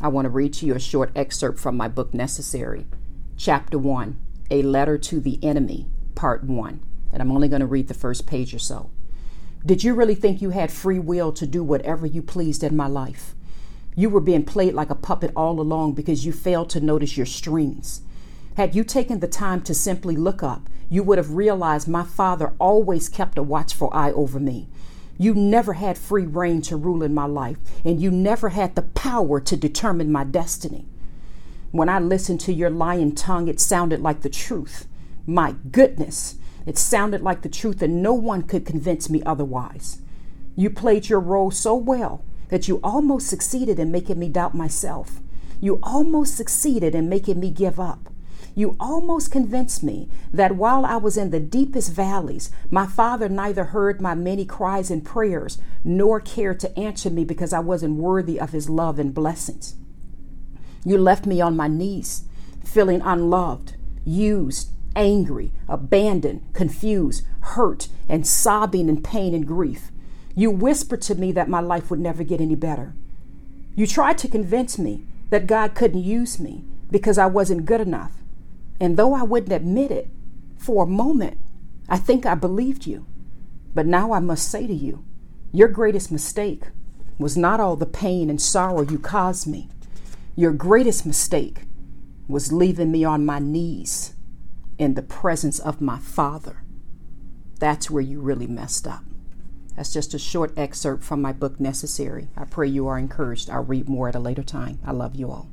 I want to read to you a short excerpt from my book, Necessary, Chapter 1 A Letter to the Enemy, Part 1. And I'm only going to read the first page or so. Did you really think you had free will to do whatever you pleased in my life? You were being played like a puppet all along because you failed to notice your strings. Had you taken the time to simply look up, you would have realized my father always kept a watchful eye over me. You never had free reign to rule in my life, and you never had the power to determine my destiny. When I listened to your lying tongue, it sounded like the truth. My goodness, it sounded like the truth, and no one could convince me otherwise. You played your role so well that you almost succeeded in making me doubt myself. You almost succeeded in making me give up. You almost convinced me that while I was in the deepest valleys, my Father neither heard my many cries and prayers nor cared to answer me because I wasn't worthy of His love and blessings. You left me on my knees, feeling unloved, used, angry, abandoned, confused, hurt, and sobbing in pain and grief. You whispered to me that my life would never get any better. You tried to convince me that God couldn't use me because I wasn't good enough. And though I wouldn't admit it, for a moment, I think I believed you. But now I must say to you, your greatest mistake was not all the pain and sorrow you caused me. Your greatest mistake was leaving me on my knees in the presence of my Father. That's where you really messed up. That's just a short excerpt from my book, Necessary. I pray you are encouraged. I'll read more at a later time. I love you all.